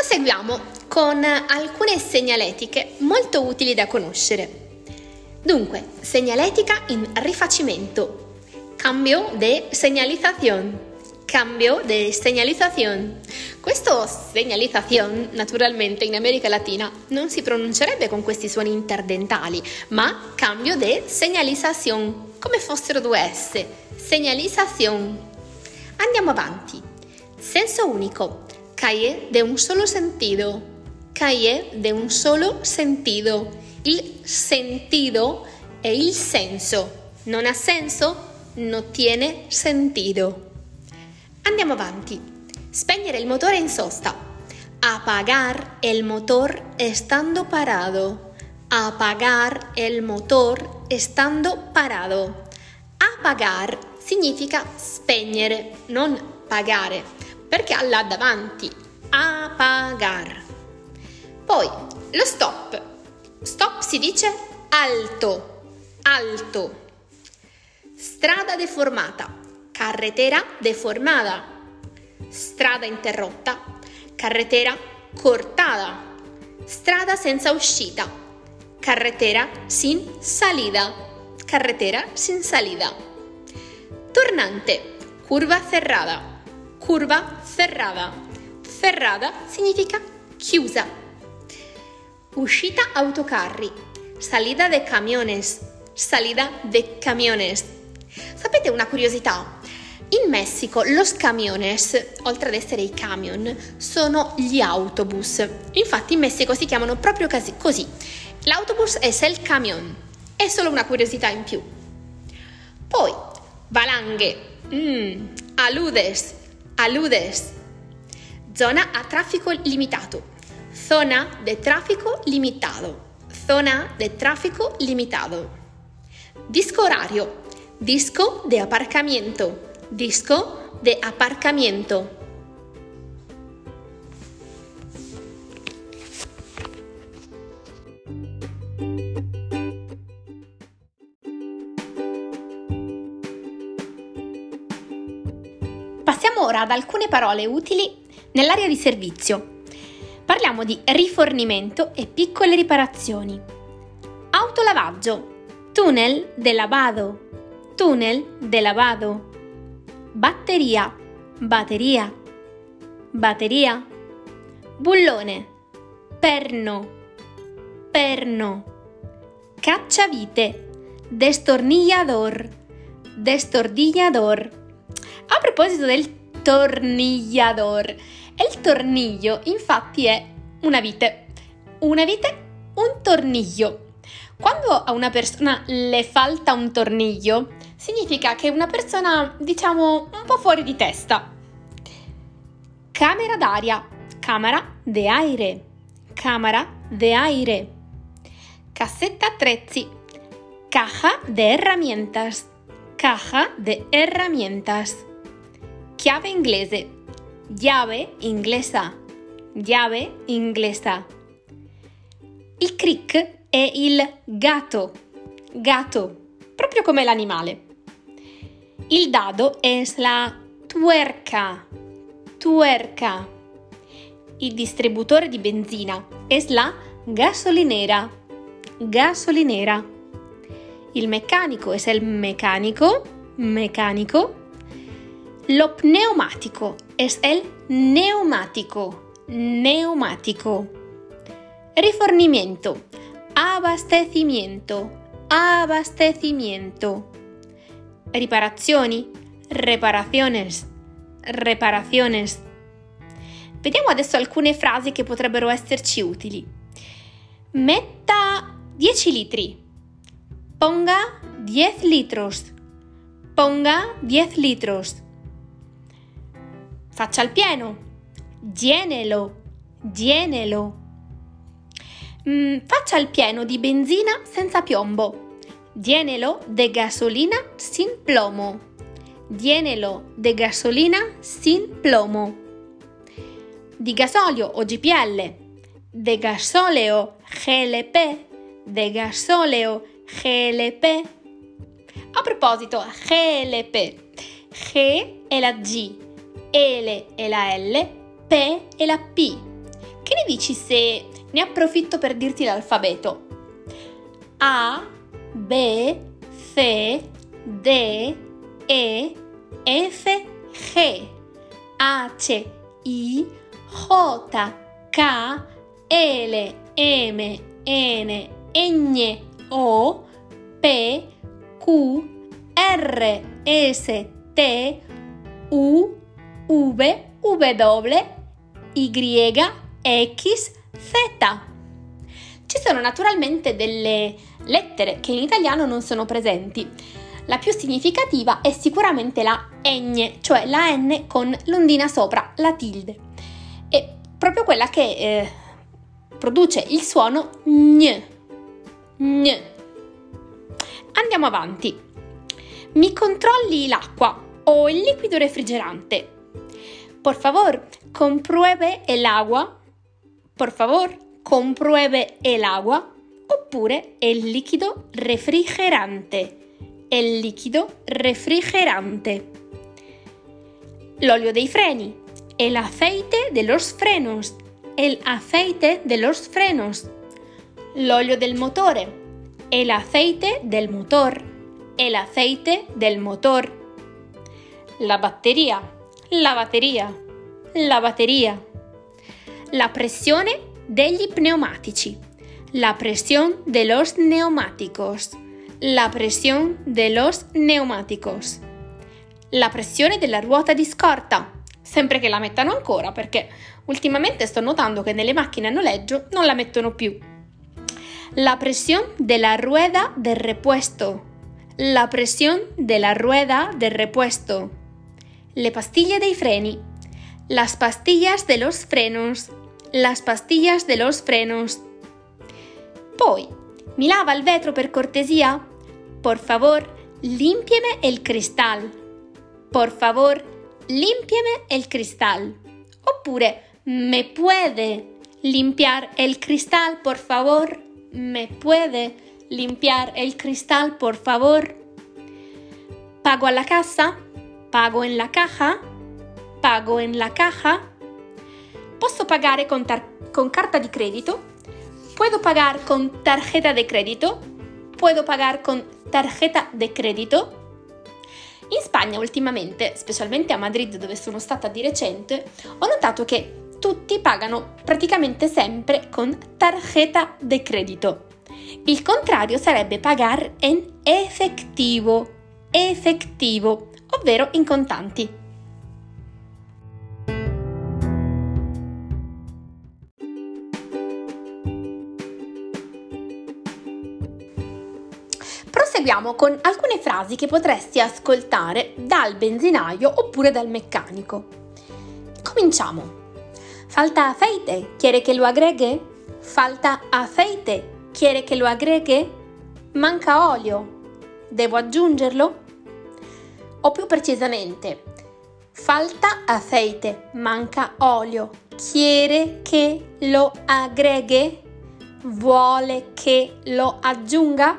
Proseguiamo con alcune segnaletiche molto utili da conoscere. Dunque, segnaletica in rifacimento. Cambio de señalización. Cambio de señalización. Questo señalización, naturalmente in America Latina, non si pronuncerebbe con questi suoni interdentali, ma cambio de señalización, come fossero due S. Señalización. Andiamo avanti. Senso unico. Calle de un solo sentido. Calle de un solo sentido. Il sentido è il senso. Non ha senso? Non tiene sentido. Andiamo avanti. Spegnere il motore in sosta. Apagar el motor estando parado. Apagar el motor estando parado. Apagar significa spegnere, non pagare, perché ha là davanti. Apagar. Poi lo stop. Stop si dice alto, alto. Strada deformata carretera deformada, strada interrotta, carretera cortada, strada senza uscita, carretera sin salida, carretera sin salida. Tornante, curva cerrada, curva cerrada. Cerrada significa chiusa. Uscita autocarri, salida de camiones, salida de camiones. Sapete una curiosità? In Messico los camiones, oltre ad essere i camion, sono gli autobus. Infatti in Messico si chiamano proprio così. L'autobus è el camion. È solo una curiosità in più. Poi, valanghe, mm, aludes, aludes. Zona a traffico limitato. Zona de tráfico limitado. Zona de tráfico limitado. Disco orario. Disco de aparcamiento. Disco de aparcamiento. Passiamo ora ad alcune parole utili nell'area di servizio. Parliamo di rifornimento e piccole riparazioni. Autolavaggio, tunnel de lavado, tunnel de lavado batteria, batteria, batteria, bullone, perno, perno, cacciavite, destornillador, destornillador. A proposito del tornigliador, il torniglio infatti è una vite, una vite, un torniglio. Quando a una persona le falta un torniglio, significa che è una persona, diciamo, un po' fuori di testa. Camera d'aria, camera de aire, camera de aire. Cassetta attrezzi, caja de herramientas, caja de herramientas. Chiave inglese, llave inglesa, llave inglesa. Il crick è il gatto, gatto, proprio come l'animale. Il dado es la tuerca, tuerca. Il distributore di benzina es la gasolinera, gasolinera. Il meccanico es el mecánico, mecánico. Lo pneumatico es el neumático, neumático. Rifornimiento, abastecimiento, abastecimiento. Riparazioni, reparaciones, reparaciones. Vediamo adesso alcune frasi che potrebbero esserci utili. Metta 10 litri. Ponga 10 litros. Ponga 10 litros. Faccia il pieno. Llénelo. Llénelo. Mm, faccia il pieno di benzina senza piombo. Llénelo de gasolina sin plomo. Llénelo de gasolina sin plomo. Di gasolio o GPL. De gasoleo GLP. De gasoleo GLP. A proposito, GLP. G è la G, L è la L, P è la P. dici se ne approfitto per dirti l'alfabeto? A, B, C, D, E, F, G, H, I, J, K, L, M, N, N, O, P, Q, R, S, T, U, V, W, Y, X, Z. Ci sono naturalmente delle lettere che in italiano non sono presenti. La più significativa è sicuramente la ñ, cioè la N con l'ondina sopra, la tilde. È proprio quella che eh, produce il suono gn. gn. Andiamo avanti. Mi controlli l'acqua o il liquido refrigerante? Por favor, compruebe el agua. Por favor, compruebe el agua. Oppure il liquido refrigerante. Il liquido refrigerante. L'olio dei freni. El aceite de los frenos. El aceite de los frenos. L'olio del motore. El aceite del motor. El aceite del motor. La batteria. La batteria. La batteria. La pressione degli pneumatici. La presión de los neumáticos. La presión de los neumáticos. La pressione della ruota di scorta. Sempre che la mettano ancora perché ultimamente sto notando che nelle macchine a noleggio non la mettono più. La presión de la rueda de repuesto. La presión de la rueda de repuesto. Le pastiglie dei freni. Las pastillas de los frenos. Las pastillas de los frenos. Poi, mi lava il vetro per cortesia? Por favor, límpieme el cristal. Por favor, límpieme el cristal. Oppure, ¿me puede limpiar el cristal, por favor? ¿Me puede limpiar el cristal, por favor? ¿Pago a la casa? ¿Pago en la caja? ¿Pago en la caja? Posso pagare con, con carta di credito? ¿Puedo pagar con tarjeta de crédito? ¿Puedo pagar con tarjeta de crédito? In Spagna ultimamente, specialmente a Madrid dove sono stata di recente, ho notato che tutti pagano praticamente sempre con tarjeta de crédito. Il contrario sarebbe pagar en efectivo, efectivo, ovvero in contanti. Proseguiamo con alcune frasi che potresti ascoltare dal benzinaio oppure dal meccanico. Cominciamo. Falta aceite, quiere que lo agregue? Falta aceite, quiere que lo agregue? Manca olio, devo aggiungerlo? O più precisamente, falta aceite, manca olio, quiere che lo agreghe? Vuole che lo aggiunga?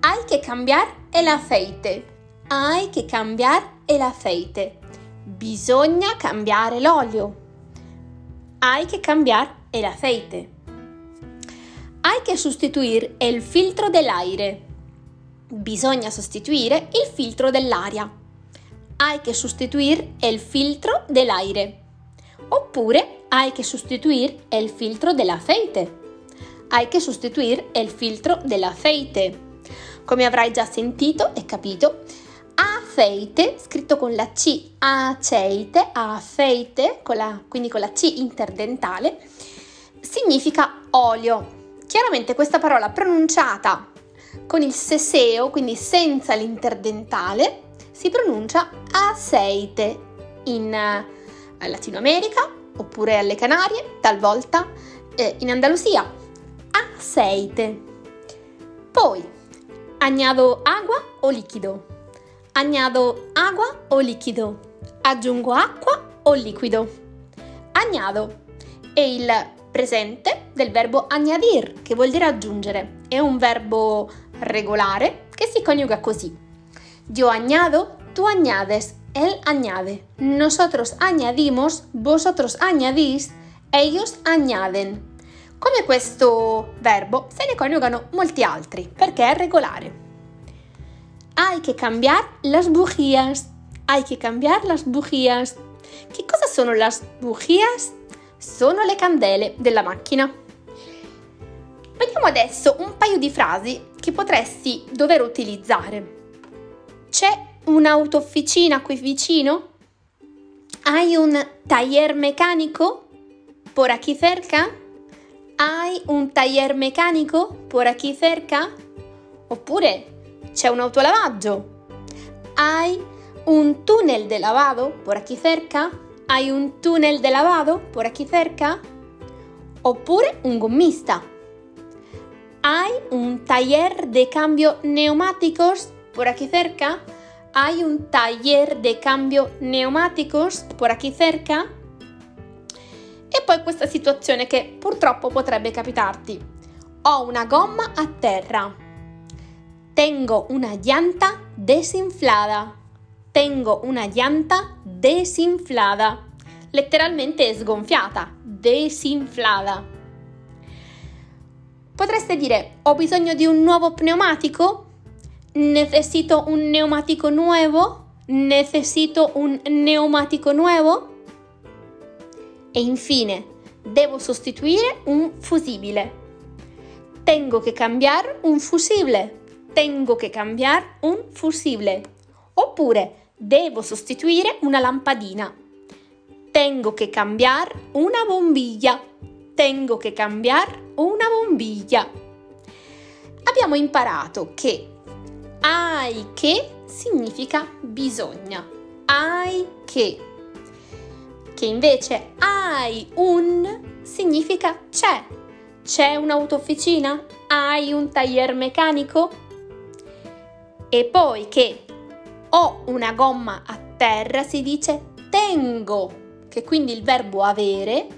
Hay que cambiar el aceite. Hay que cambiar el aceite. Bisogna cambiare l'olio. Hay que cambiar el aceite. Hay que sustituir el filtro del aire. Bisogna sostituire il filtro dell'aria. Hay que sustituir el filtro del. Oppure hay que sustituir el filtro del aceite. Hay que sustituir el filtro del aceite. Come avrai già sentito e capito, aceite, scritto con la C, aceite, aceite, con la, quindi con la C interdentale, significa olio. Chiaramente questa parola pronunciata con il seseo, quindi senza l'interdentale, si pronuncia aceite in eh, Latino America oppure alle Canarie, talvolta eh, in Andalusia. Aceite. Poi Añado agua o liquido. Añado agua o liquido. Aggiungo acqua o liquido. Añado è il presente del verbo añadir, che vuol dire aggiungere. È un verbo regolare che si coniuga così. Yo añado, tú añades, él añade. Nosotros añadimos, vosotros añadís, ellos añaden. Come questo verbo se ne coniugano molti altri perché è regolare. Hay que cambiar las bujías. Hay que cambiar las bujías. Che cosa sono las bujías? Sono le candele della macchina. Vediamo adesso un paio di frasi che potresti dover utilizzare. C'è un'autofficina qui vicino? Hai un taller mecánico por aquí cerca? Hai un taller mecánico por aquí cerca? Oppure c'è un autolavaggio? Hai un tunnel de lavado por aquí cerca? Hai un tunnel de lavado por aquí cerca? Oppure un gommista? Hai un taller de cambio neumáticos por aquí cerca? Hay un taller de cambio neumáticos por aquí cerca? E poi questa situazione che purtroppo potrebbe capitarti. Ho una gomma a terra. Tengo una llanta desinflada. Tengo una llanta desinflada. Letteralmente sgonfiata, desinflada. Potreste dire ho bisogno di un nuovo pneumatico? Necesito un neumático nuevo? Necesito un neumático nuevo? E infine, devo sostituire un fusibile. Tengo que cambiar un fusible. Tengo que cambiar un fusible. Oppure, devo sostituire una lampadina. Tengo que cambiar una bombilla. Tengo que cambiar una bombilla. Abbiamo imparato che hai che significa bisogna. Hai che. Che invece hai un significa c'è. C'è un'autofficina? Hai un taglier meccanico? E poi che ho una gomma a terra si dice tengo, che quindi il verbo avere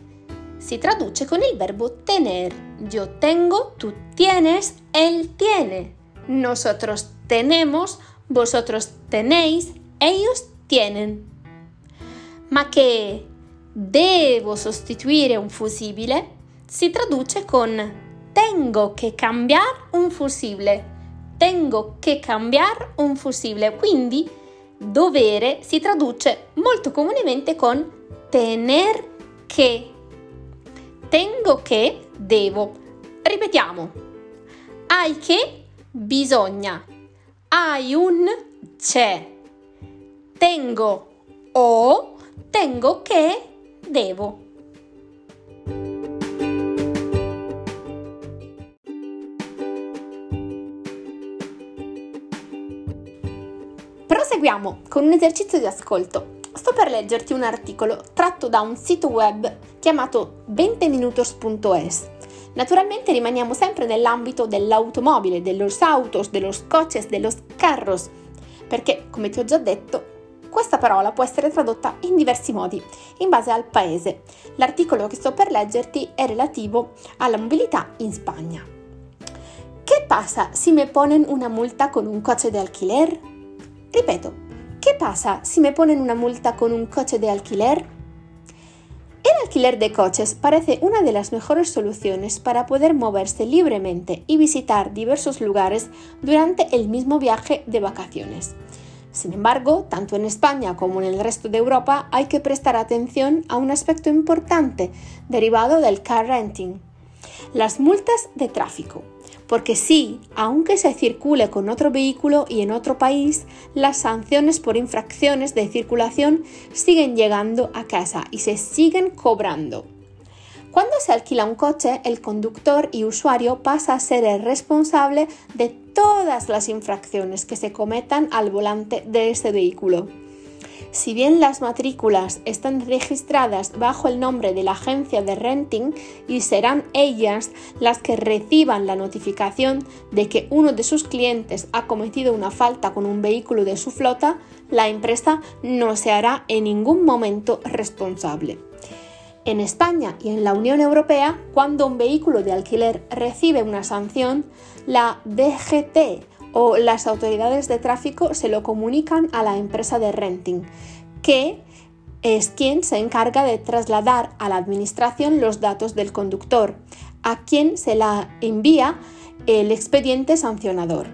si traduce con il verbo tener. Yo tengo, tú tienes, él tiene. Nosotros tenemos, vosotros tenéis, ellos tienen. Ma che devo sostituire un fusibile si traduce con tengo che cambiar un fusibile. Tengo che cambiar un fusibile. Quindi dovere si traduce molto comunemente con tener che. Tengo che devo. Ripetiamo. Hai che bisogna. Hai un c'è. Tengo o tengo che devo. Proseguiamo con un esercizio di ascolto. Sto per leggerti un articolo tratto da un sito web chiamato 20minutos.es Naturalmente rimaniamo sempre nell'ambito dell'automobile, de los autos, de los coches, de los carros, perché, come ti ho già detto, questa parola può essere tradotta in diversi modi, in base al paese. L'articolo che sto per leggerti è relativo alla mobilità in Spagna. Che pasa si me ponen una multa con un coche de alquiler? Ripeto, che pasa si me ponen una multa con un coche de alquiler? El alquiler de coches parece una de las mejores soluciones para poder moverse libremente y visitar diversos lugares durante el mismo viaje de vacaciones. Sin embargo, tanto en España como en el resto de Europa hay que prestar atención a un aspecto importante derivado del car renting, las multas de tráfico porque sí, aunque se circule con otro vehículo y en otro país, las sanciones por infracciones de circulación siguen llegando a casa y se siguen cobrando. Cuando se alquila un coche, el conductor y usuario pasa a ser el responsable de todas las infracciones que se cometan al volante de ese vehículo. Si bien las matrículas están registradas bajo el nombre de la agencia de renting y serán ellas las que reciban la notificación de que uno de sus clientes ha cometido una falta con un vehículo de su flota, la empresa no se hará en ningún momento responsable. En España y en la Unión Europea, cuando un vehículo de alquiler recibe una sanción, la DGT o las autoridades de tráfico se lo comunican a la empresa de renting, que es quien se encarga de trasladar a la administración los datos del conductor, a quien se la envía el expediente sancionador.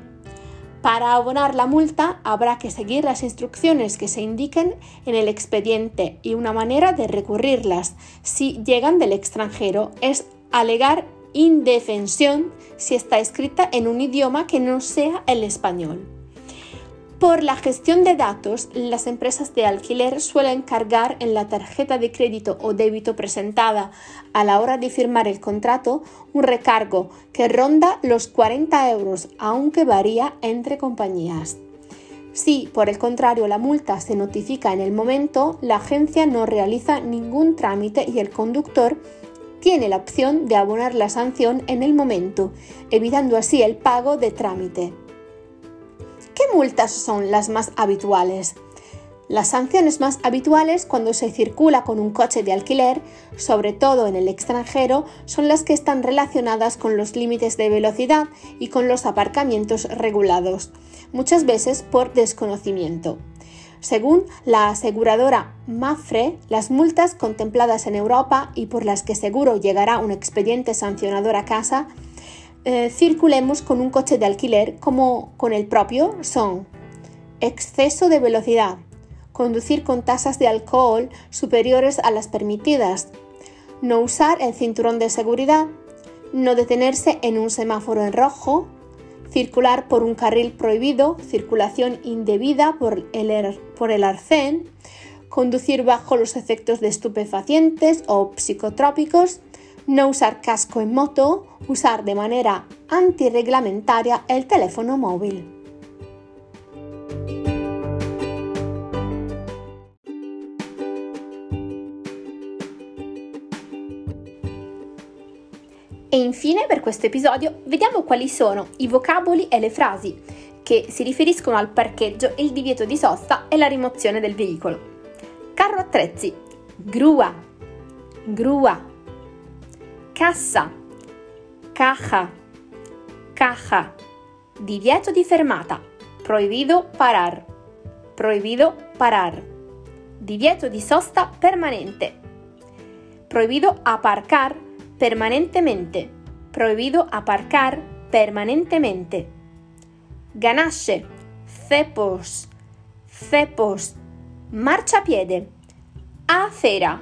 Para abonar la multa habrá que seguir las instrucciones que se indiquen en el expediente y una manera de recurrirlas si llegan del extranjero es alegar indefensión si está escrita en un idioma que no sea el español. Por la gestión de datos, las empresas de alquiler suelen cargar en la tarjeta de crédito o débito presentada a la hora de firmar el contrato un recargo que ronda los 40 euros, aunque varía entre compañías. Si, por el contrario, la multa se notifica en el momento, la agencia no realiza ningún trámite y el conductor tiene la opción de abonar la sanción en el momento, evitando así el pago de trámite. ¿Qué multas son las más habituales? Las sanciones más habituales cuando se circula con un coche de alquiler, sobre todo en el extranjero, son las que están relacionadas con los límites de velocidad y con los aparcamientos regulados, muchas veces por desconocimiento. Según la aseguradora Mafre, las multas contempladas en Europa y por las que seguro llegará un expediente sancionador a casa eh, circulemos con un coche de alquiler como con el propio son. Exceso de velocidad, conducir con tasas de alcohol superiores a las permitidas, no usar el cinturón de seguridad, no detenerse en un semáforo en rojo, circular por un carril prohibido, circulación indebida por el, por el arcén, conducir bajo los efectos de estupefacientes o psicotrópicos, no usar casco en moto, usar de manera antirreglamentaria el teléfono móvil. Infine per questo episodio vediamo quali sono i vocaboli e le frasi che si riferiscono al parcheggio, il divieto di sosta e la rimozione del veicolo. Carro attrezzi, grua, grua, cassa, caja, caja, divieto di fermata, prohibido parar, prohibido parar, divieto di sosta permanente, prohibido aparcar permanentemente, prohibido aparcar permanentemente, ganache, cepos, cepos, marciapiede, acera,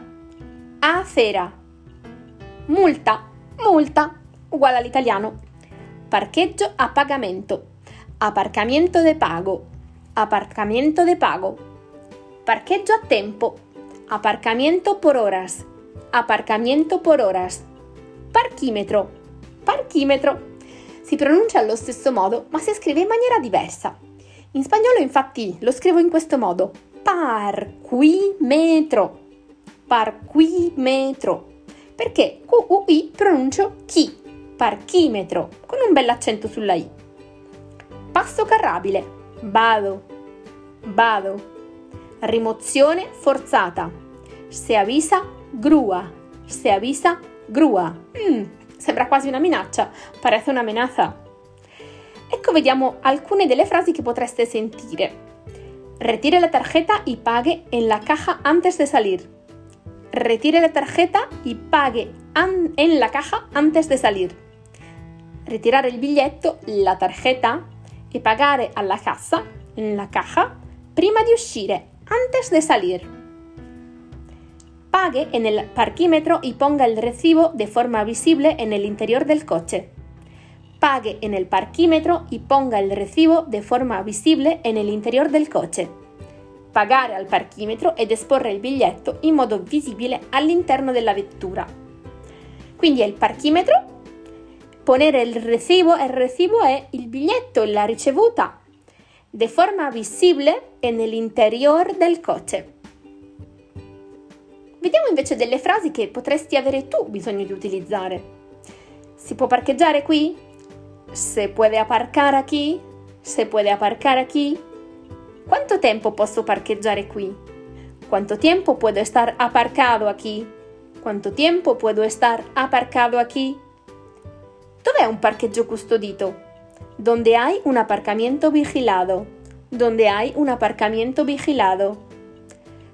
acera, multa, multa, uguale all'italiano, parcheggio a pagamento, aparcamiento de pago, aparcamiento de pago, parcheggio a tempo, aparcamiento por horas, aparcamiento por horas, parchimetro, parchimetro. Si pronuncia allo stesso modo, ma si scrive in maniera diversa. In spagnolo infatti lo scrivo in questo modo, parquimetro, parquimetro perché QUI pronuncio chi, parchimetro, con un bell'accento sulla I. Passo carrabile, vado, vado. Rimozione forzata, se avvisa grua, se avvisa grua. Mm, sembra quasi una minaccia, parece una amenaza. Ecco vediamo alcune delle frasi che potreste sentire. Retire la tarjeta y pague en la caja antes de salir retire la tarjeta y pague en la caja antes de salir. Retirare il biglietto, la tarjeta e pagare alla cassa, en la caja, prima di uscire, antes de salir. Pague en el parquímetro y ponga el recibo de forma visible en el interior del coche. Pague en el parquímetro y ponga el recibo de forma visible en el interior del coche pagare al parchimetro ed esporre il biglietto in modo visibile all'interno della vettura. Quindi è il parchimetro, ponere il recibo, il recibo è il biglietto, la ricevuta, de forma visibile e nell'interior del coche. Vediamo invece delle frasi che potresti avere tu bisogno di utilizzare. Si può parcheggiare qui? Se puede aparcar aquí? Se puede aparcar aquí? ¿Cuánto tiempo posso parcheggiare qui? ¿Cuánto tiempo puedo estar aparcado aquí? ¿Cuánto tiempo puedo estar aparcado aquí? Dov'è un parcheggio custodito? Donde hay un aparcamiento vigilado. Donde hay un aparcamiento vigilado.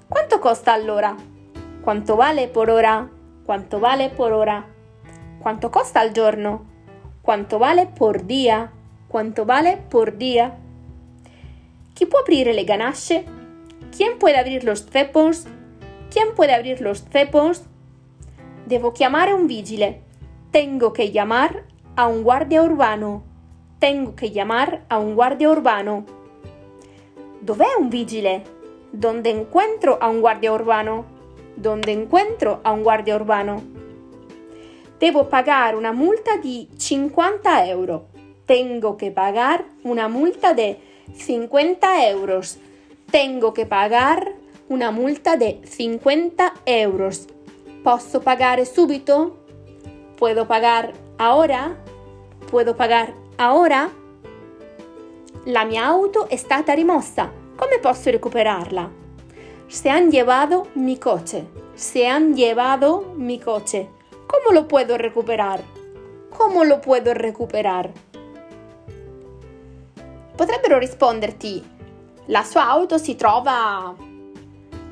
¿Cuánto costa all'ora? ¿Cuánto vale por hora? ¿Cuánto vale por hora? ¿Cuánto costa al giorno? ¿Cuánto vale por día? ¿Cuánto vale por día? ¿Chi può aprire le ganasce? ¿Quién puede abrir los cepos? ¿Quién puede abrir los cepos? Devo chiamare un vigile. Tengo que llamar a un guardia urbano. Tengo que llamar a un guardia urbano. Dov'è un vigile? ¿Dónde encuentro a un guardia urbano? ¿Dónde encuentro a un guardia urbano? Devo pagare una multa di 50 euro. Tengo que pagar una multa de 50 euros. Tengo que pagar una multa de 50 euros. ¿Posso pagare subito? ¿Puedo pagar ahora? ¿Puedo pagar ahora? La mia auto è stata rimossa. Come posso recuperarla? Se han llevado mi coche. Se han llevado mi coche. ¿Cómo lo puedo recuperar? ¿Cómo lo puedo recuperar? Potrebbero risponderti, la sua auto si trova,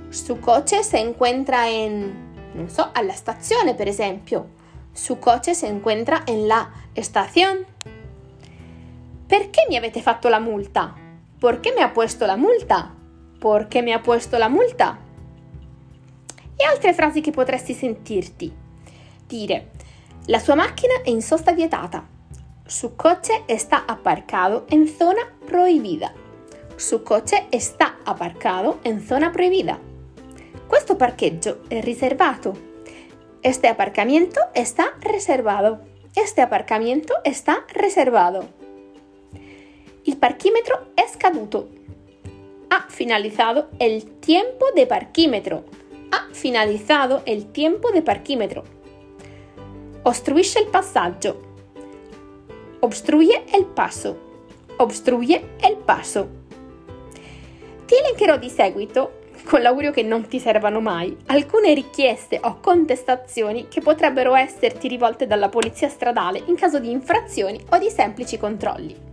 su coche se encuentra en, non so, alla stazione per esempio. Su coche se encuentra en la estación. Perché mi avete fatto la multa? Perché mi ha puesto la multa? Perché mi ha puesto la multa? E altre frasi che potresti sentirti. Dire, la sua macchina è in sosta vietata. Su coche está aparcado en zona proibida. Su coche está aparcado en zona proibida. Questo parcheggio è riservato. Este aparcamiento está reservado. Este aparcamiento está reservado. Il parquímetro è scaduto. Ha finalizado el tiempo de parquímetro. Ha finalizado el tiempo de parquímetro. Ostruisce il passaggio. Obstruye el passo. Obstruye el passo. Ti elencherò di seguito, con l'augurio che non ti servano mai, alcune richieste o contestazioni che potrebbero esserti rivolte dalla polizia stradale in caso di infrazioni o di semplici controlli.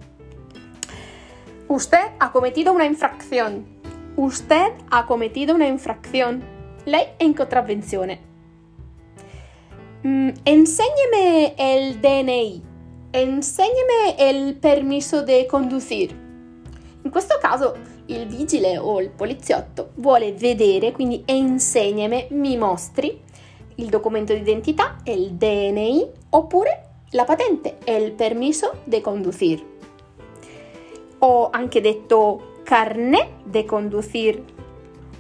Usted ha cometido una infracción. Usted ha cometido una infracción. Lei è in contravvenzione. Mm, enséñeme el DNI. Enséñeme el permesso de conducir. In questo caso il vigile o il poliziotto vuole vedere, quindi enséñeme, mi mostri il documento d'identità, il DNI, oppure la patente, il permesso de conducir o anche detto carnet de conducir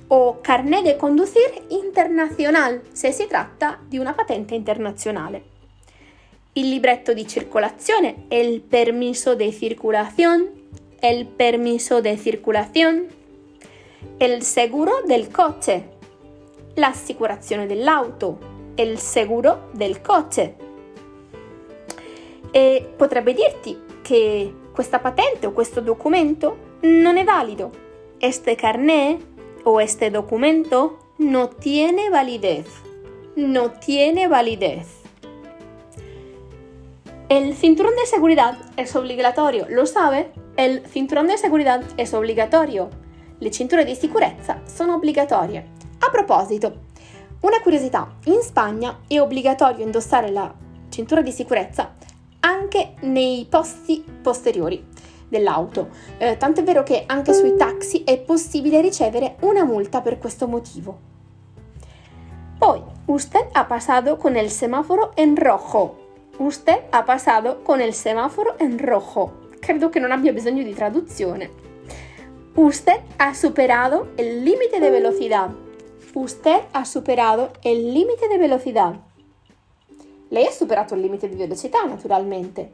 o carnet de conducir internacional se si tratta di una patente internazionale. Il libretto di circolazione, el permiso de circulación, el permiso de circulación, el seguro del coche, l'assicurazione dell'auto, il seguro del coche. E potrebbe dirti che questa patente o questo documento non è valido. Este carnet o este documento no tiene validez. No tiene validez. El cinturón de seguridad es obligatorio, lo sabe? El cinturón de seguridad es obligatorio. Le cinture di sicurezza sono obbligatorie. A proposito, una curiosità, in Spagna è obbligatorio indossare la cintura di sicurezza anche nei posti posteriori dell'auto. Eh, tanto è vero che anche sui taxi è possibile ricevere una multa per questo motivo. Poi, usted ha pasado con el semáforo en rojo. Usted ha pasado con el semáforo en rojo. Credo che non abbia bisogno di traduzione. Usted ha superado el límite de velocidad. Usted ha superado el límite de velocidad. Lei ha superato il limite di velocità, naturalmente.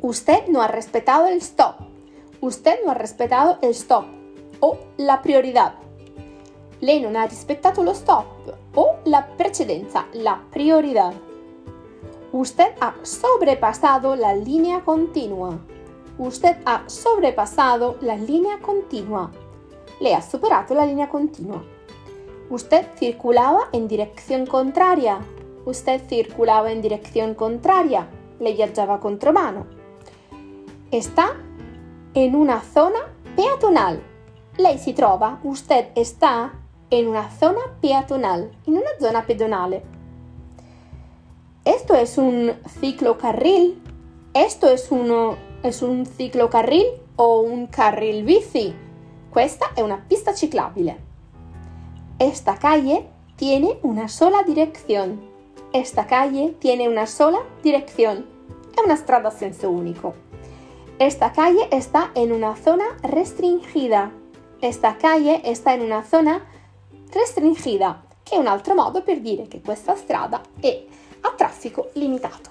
Usted no ha respetado el stop. Usted no ha respetado el stop o la priorità. Lei non ha rispettato lo stop o la precedenza, la priorità. Usted ha sobrepasado la línea continua. Usted ha sobrepasado la línea continua. Lei ha superato la linea continua. Usted circulaba en dirección contraria. Usted circulaba en dirección contraria. Lei viaggiava contromano. Está en una zona peatonal. Lei si trova, usted está en una zona peatonal, in una zona pedonale. Esto es un ciclocarril. Esto es, uno, es un ciclocarril o un carril bici. Questa è una pista ciclabile. Esta calle tiene una sola dirección. Esta calle tiene una sola dirección. È una strada a senso unico. Esta calle está en una zona restringida. Esta calle está in una zona restringida, che è un altro modo per dire che questa strada è a traffico limitato.